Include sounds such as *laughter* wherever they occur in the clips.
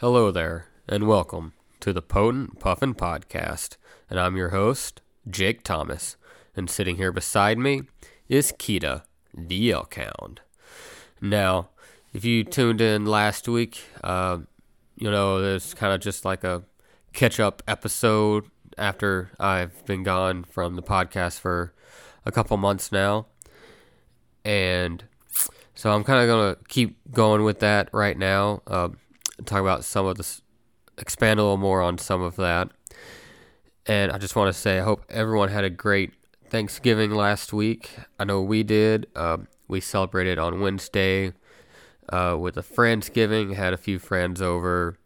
Hello there, and welcome to the Potent Puffin Podcast. And I'm your host, Jake Thomas. And sitting here beside me is Kita, the Elk Hound. Now, if you tuned in last week, uh, you know, it's kind of just like a catch up episode after I've been gone from the podcast for a couple months now. And so I'm kind of going to keep going with that right now. Uh, talk about some of this, expand a little more on some of that. And I just want to say, I hope everyone had a great Thanksgiving last week. I know we did. Uh, we celebrated on Wednesday uh, with a Friendsgiving, had a few friends over,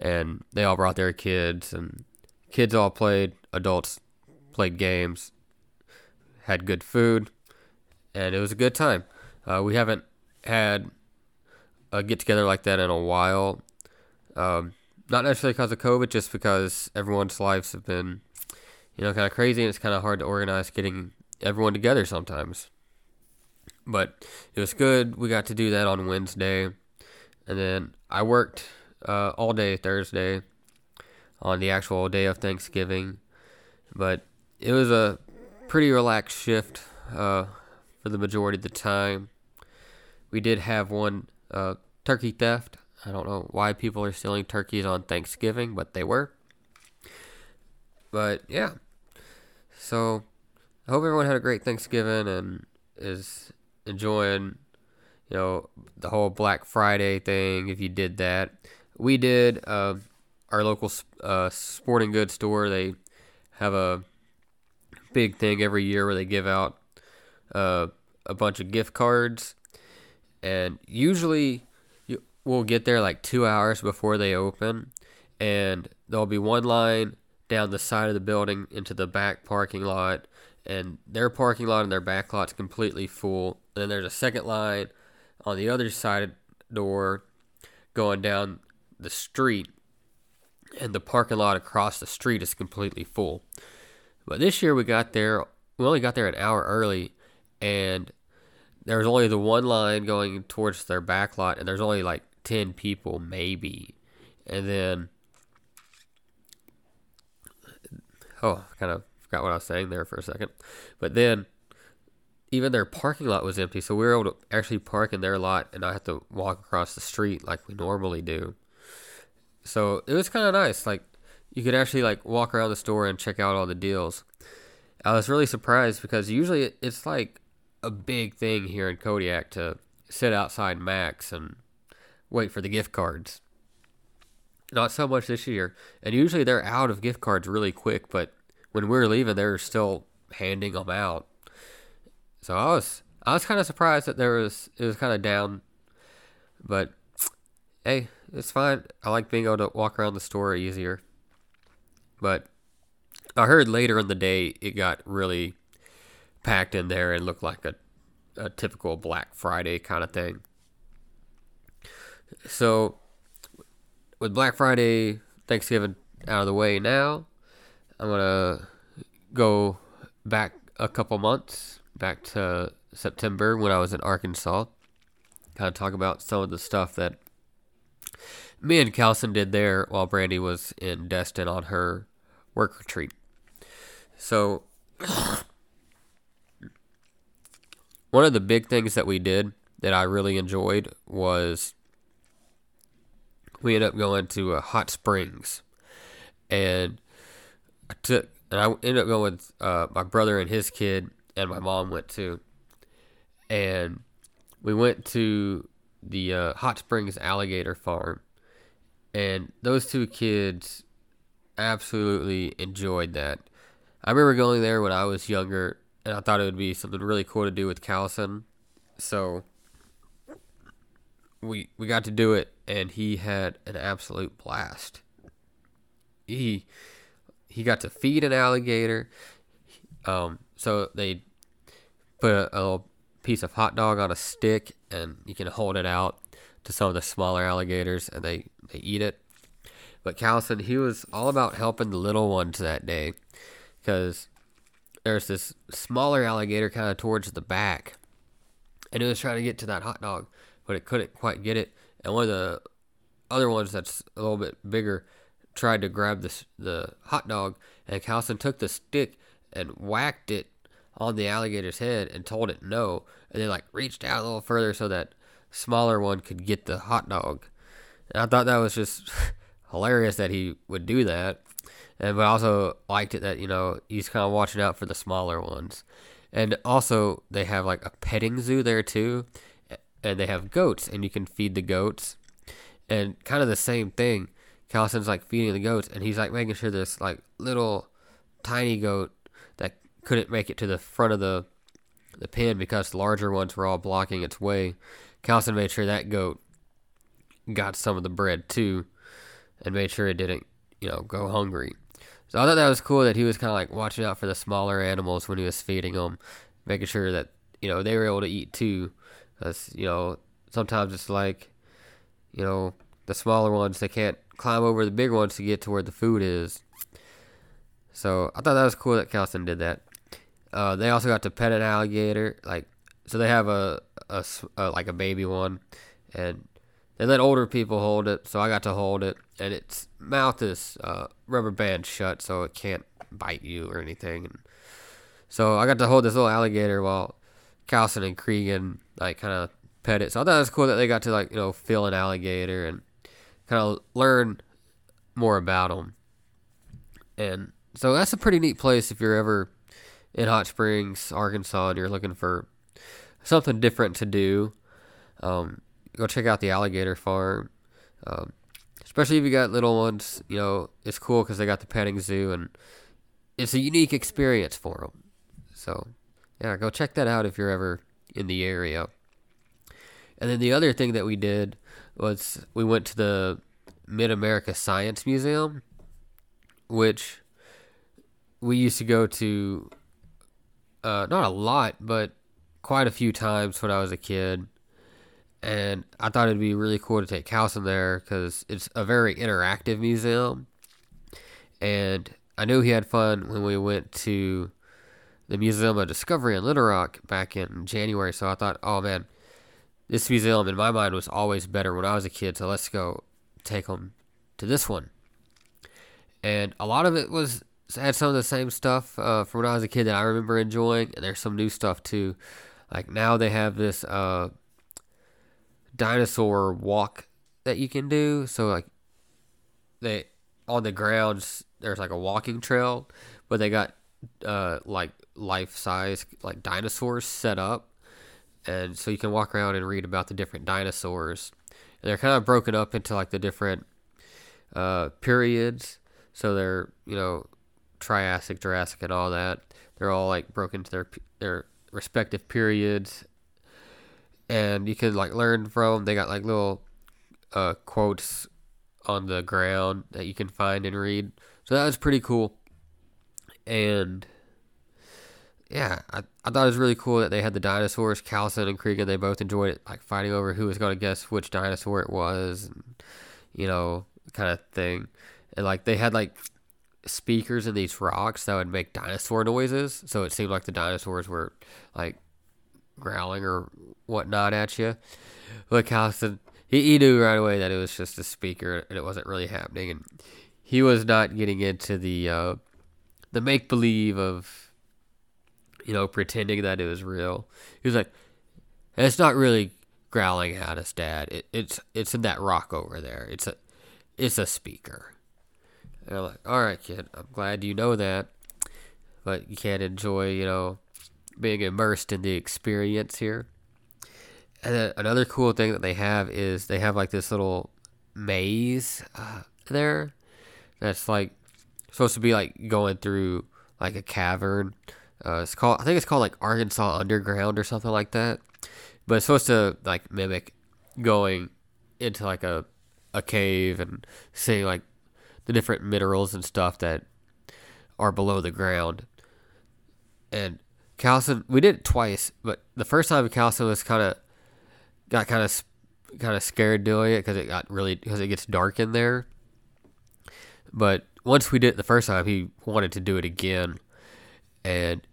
and they all brought their kids, and kids all played, adults played games, had good food, and it was a good time. Uh, we haven't had a get together like that in a while. Um, not necessarily because of COVID, just because everyone's lives have been, you know, kind of crazy, and it's kind of hard to organize getting everyone together sometimes. But it was good. We got to do that on Wednesday, and then I worked uh, all day Thursday on the actual day of Thanksgiving. But it was a pretty relaxed shift uh, for the majority of the time. We did have one uh, turkey theft. I don't know why people are stealing turkeys on Thanksgiving, but they were. But yeah. So I hope everyone had a great Thanksgiving and is enjoying, you know, the whole Black Friday thing. If you did that, we did. Uh, our local uh, sporting goods store they have a big thing every year where they give out uh, a bunch of gift cards, and usually we'll get there like two hours before they open, and there'll be one line down the side of the building into the back parking lot, and their parking lot and their back lot's completely full. And then there's a second line on the other side door going down the street, and the parking lot across the street is completely full. But this year we got there, we only got there an hour early, and there was only the one line going towards their back lot, and there's only like 10 people, maybe. And then, oh, I kind of forgot what I was saying there for a second. But then, even their parking lot was empty, so we were able to actually park in their lot and not have to walk across the street like we normally do. So it was kind of nice. Like you could actually like walk around the store and check out all the deals. I was really surprised because usually it's like a big thing here in Kodiak to sit outside Mack's and wait for the gift cards. Not so much this year. And usually they're out of gift cards really quick, but when we are leaving, they're still handing them out. So I was I was kind of surprised that there was it was kind of down, but hey, it's fine. I like being able to walk around the store easier. But I heard later in the day it got really packed in there and looked like a, a typical Black Friday kind of thing. So, with Black Friday, Thanksgiving out of the way now, I'm going to go back a couple months, back to September when I was in Arkansas. Kind of talk about some of the stuff that me and Calson did there while Brandy was in Destin on her work retreat. So, one of the big things that we did that I really enjoyed was we ended up going to uh, hot springs, and I took and I ended up going with uh, my brother and his kid, and my mom went too, and we went to the uh, hot springs alligator farm, and those two kids absolutely enjoyed that. I remember going there when I was younger, and I thought it would be something really cool to do with Callison. So we we got to do it, and he had an absolute blast. He he got to feed an alligator. Um, so they put a, a little piece of hot dog on a stick, and you can hold it out to some of the smaller alligators, and they they eat it. But Callison, he was all about helping the little ones that day because there's this smaller alligator kind of towards the back, and it was trying to get to that hot dog, but it couldn't quite get it. And one of the other ones that's a little bit bigger tried to grab this the hot dog, and Calson took the stick and whacked it on the alligator's head and told it no, and then like reached out a little further so that smaller one could get the hot dog. And I thought that was just *laughs* hilarious that he would do that. And but I also liked it that, you know, he's kind of watching out for the smaller ones. And also they have like a petting zoo there too. And they have goats and you can feed the goats. And kind of the same thing. Calson's like feeding the goats and he's like making sure this like little tiny goat that couldn't make it to the front of the the pen because the larger ones were all blocking its way. Calson made sure that goat got some of the bread too, and made sure it didn't, you know, go hungry. So I thought that was cool that he was kind of like watching out for the smaller animals when he was feeding them, making sure that you know they were able to eat too. Because you know sometimes it's like, you know, the smaller ones they can't climb over the big ones to get to where the food is. So I thought that was cool that Calson did that. Uh, they also got to pet an alligator, like so they have a, a, a like a baby one, and they let older people hold it, so I got to hold it, and its mouth is uh, rubber band shut, so it can't bite you or anything. And so I got to hold this little alligator while Calson and Cregan like kind of pet it. So I thought it was cool that they got to like you know feel an alligator and kind of learn more about them. And so that's a pretty neat place if you're ever in Hot Springs, Arkansas, and you're looking for something different to do. Um, go check out the alligator farm. Um, especially if you got little ones, you know, it's cool because they got the petting zoo and it's a unique experience for them. So, yeah, go check that out if you're ever in the area. And then the other thing that we did was we went to the Mid America Science Museum, which we used to go to uh, not a lot, but quite a few times when I was a kid and I thought it'd be really cool to take Calson there because it's a very interactive museum. And I knew he had fun when we went to the Museum of Discovery in Little Rock back in January. So I thought, oh man, this museum in my mind was always better when I was a kid. So let's go take him to this one. And a lot of it was had some of the same stuff uh, from when I was a kid that I remember enjoying, and there's some new stuff too. Like now they have this uh, dinosaur walk that you can do. So like they on the grounds there's like a walking trail, but they got uh like life size like dinosaurs set up. And so you can walk around and read about the different dinosaurs. And they're kind of broken up into like the different uh periods. So they're, you know, Triassic, Jurassic and all that. They're all like broken into their their respective periods and you can like learn from. They got like little uh, quotes on the ground that you can find and read. So that was pretty cool. And yeah, I, I thought it was really cool that they had the dinosaurs, Calson and Cregan. They both enjoyed it, like fighting over who was going to guess which dinosaur it was, and, you know, kind of thing. And like they had like speakers in these rocks that would make dinosaur noises. So it seemed like the dinosaurs were like growling or whatnot at you. But Calson, he, he knew right away that it was just a speaker and it wasn't really happening. And he was not getting into the uh, the make believe of you know pretending that it was real. He was like, "It's not really growling at us, Dad. It, it's it's in that rock over there. It's a it's a speaker." And I'm like, "All right, kid. I'm glad you know that, but you can't enjoy you know being immersed in the experience here." And then another cool thing that they have is they have like this little maze uh, there that's like supposed to be like going through like a cavern. Uh, it's called I think it's called like Arkansas Underground or something like that. But it's supposed to like mimic going into like a a cave and seeing like the different minerals and stuff that are below the ground. And Calson, we did it twice, but the first time Calson was kind of got kind of kind of scared doing it because it got really because it gets dark in there. But once we did it the first time, he wanted to do it again, and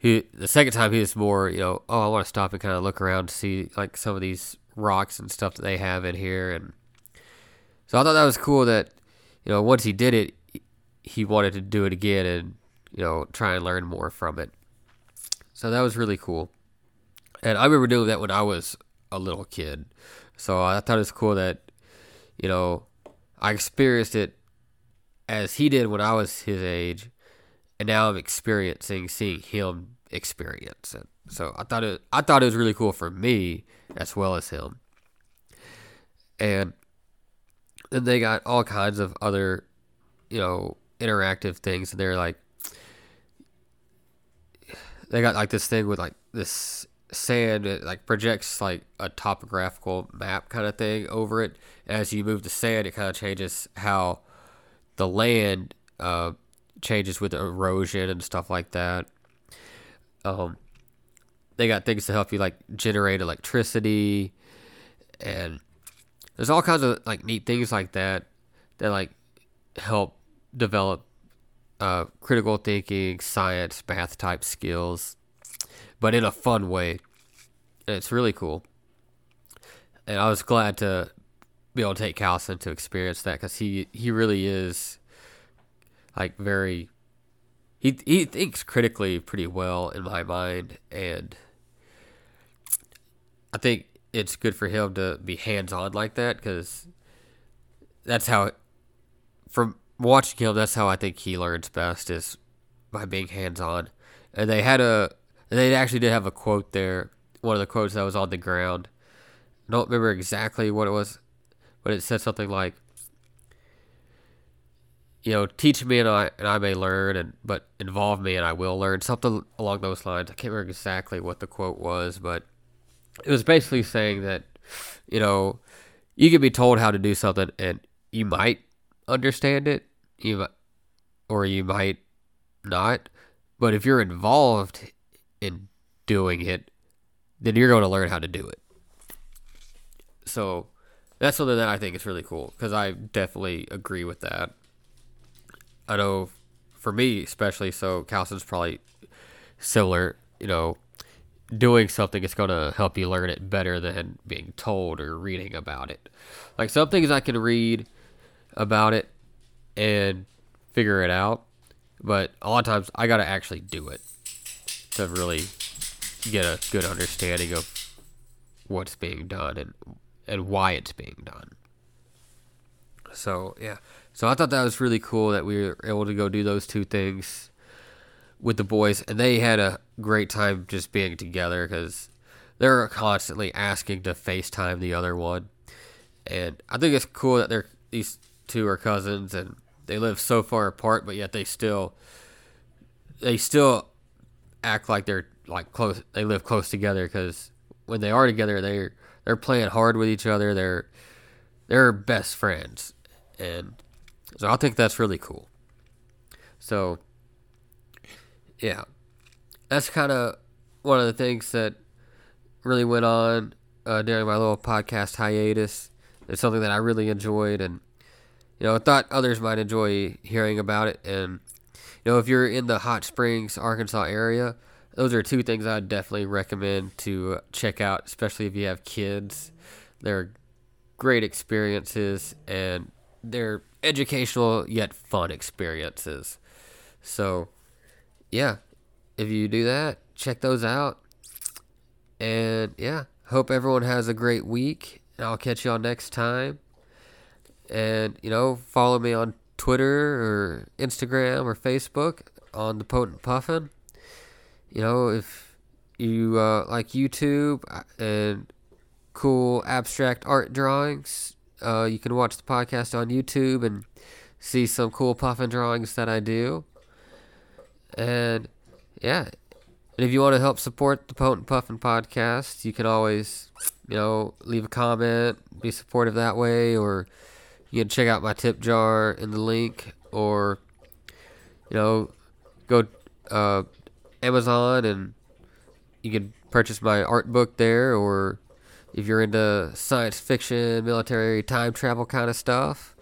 he the second time he was more you know oh I want to stop and kind of look around to see like some of these rocks and stuff that they have in here and So I thought that was cool that you know once he did it, he wanted to do it again and you know try and learn more from it. So that was really cool. And I remember doing that when I was a little kid. So I thought it was cool that you know I experienced it as he did when I was his age, and now I'm experiencing seeing him experience it. So I thought it I thought it was really cool for me as well as him. And then they got all kinds of other, you know, interactive things. And they're like, they got like this thing with like this sand it like projects like a topographical map kind of thing over it. As you move the sand, it kind of changes how the land uh, changes with erosion and stuff like that. Um, they got things to help you like generate electricity, and there's all kinds of like neat things like that that like help develop uh, critical thinking, science, math type skills but in a fun way. And it's really cool. And I was glad to be able to take Callison to experience that because he, he really is like very he he thinks critically pretty well in my mind and I think it's good for him to be hands on like that because that's how from watching him that's how I think he learns best is by being hands on and they had a they actually did have a quote there, one of the quotes that was on the ground. I don't remember exactly what it was, but it said something like, you know, teach me and I and I may learn, and but involve me and I will learn. Something along those lines. I can't remember exactly what the quote was, but it was basically saying that, you know, you can be told how to do something and you might understand it, you or you might not. But if you're involved in doing it, then you're going to learn how to do it. So that's something that I think is really cool because I definitely agree with that. I know for me, especially, so Calson's probably similar, you know, doing something is going to help you learn it better than being told or reading about it. Like some things I can read about it and figure it out, but a lot of times I got to actually do it to really get a good understanding of what's being done and and why it's being done. So yeah, so I thought that was really cool that we were able to go do those two things with the boys, and they had a great time just being together because they're constantly asking to FaceTime the other one, and I think it's cool that they're these two are cousins and they live so far apart, but yet they still they still act like they're like close. They live close together because when they are together, they're they're playing hard with each other. They're they're best friends, and so I think that's really cool. So yeah, that's kind of one of the things that really went on uh, during my little podcast hiatus. It's something that I really enjoyed, and you know, I thought others might enjoy hearing about it. And you know, if you're in the Hot Springs, Arkansas area, those are two things I'd definitely recommend to check out, especially if you have kids. They're great experiences and they're educational yet fun experiences. So, yeah, if you do that, check those out. And yeah, hope everyone has a great week. I'll catch y'all next time. And, you know, follow me on Twitter or Instagram or Facebook on the Potent Puffin. You know, if you uh, like YouTube uh, and cool abstract art drawings, uh, you can watch the podcast on YouTube and see some cool puffin drawings that I do. And yeah, and if you want to help support the Potent Puffin podcast, you can always, you know, leave a comment, be supportive that way, or you can check out my tip jar in the link, or you know, go uh, Amazon and you can purchase my art book there, or if you're into science fiction, military, time travel kind of stuff,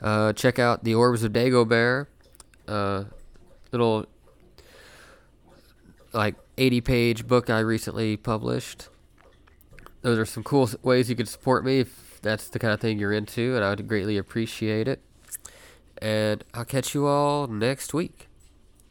uh, check out the Orbs of Dagobah. Uh, little like 80 page book I recently published. Those are some cool ways you can support me if that's the kind of thing you're into, and I would greatly appreciate it. And I'll catch you all next week.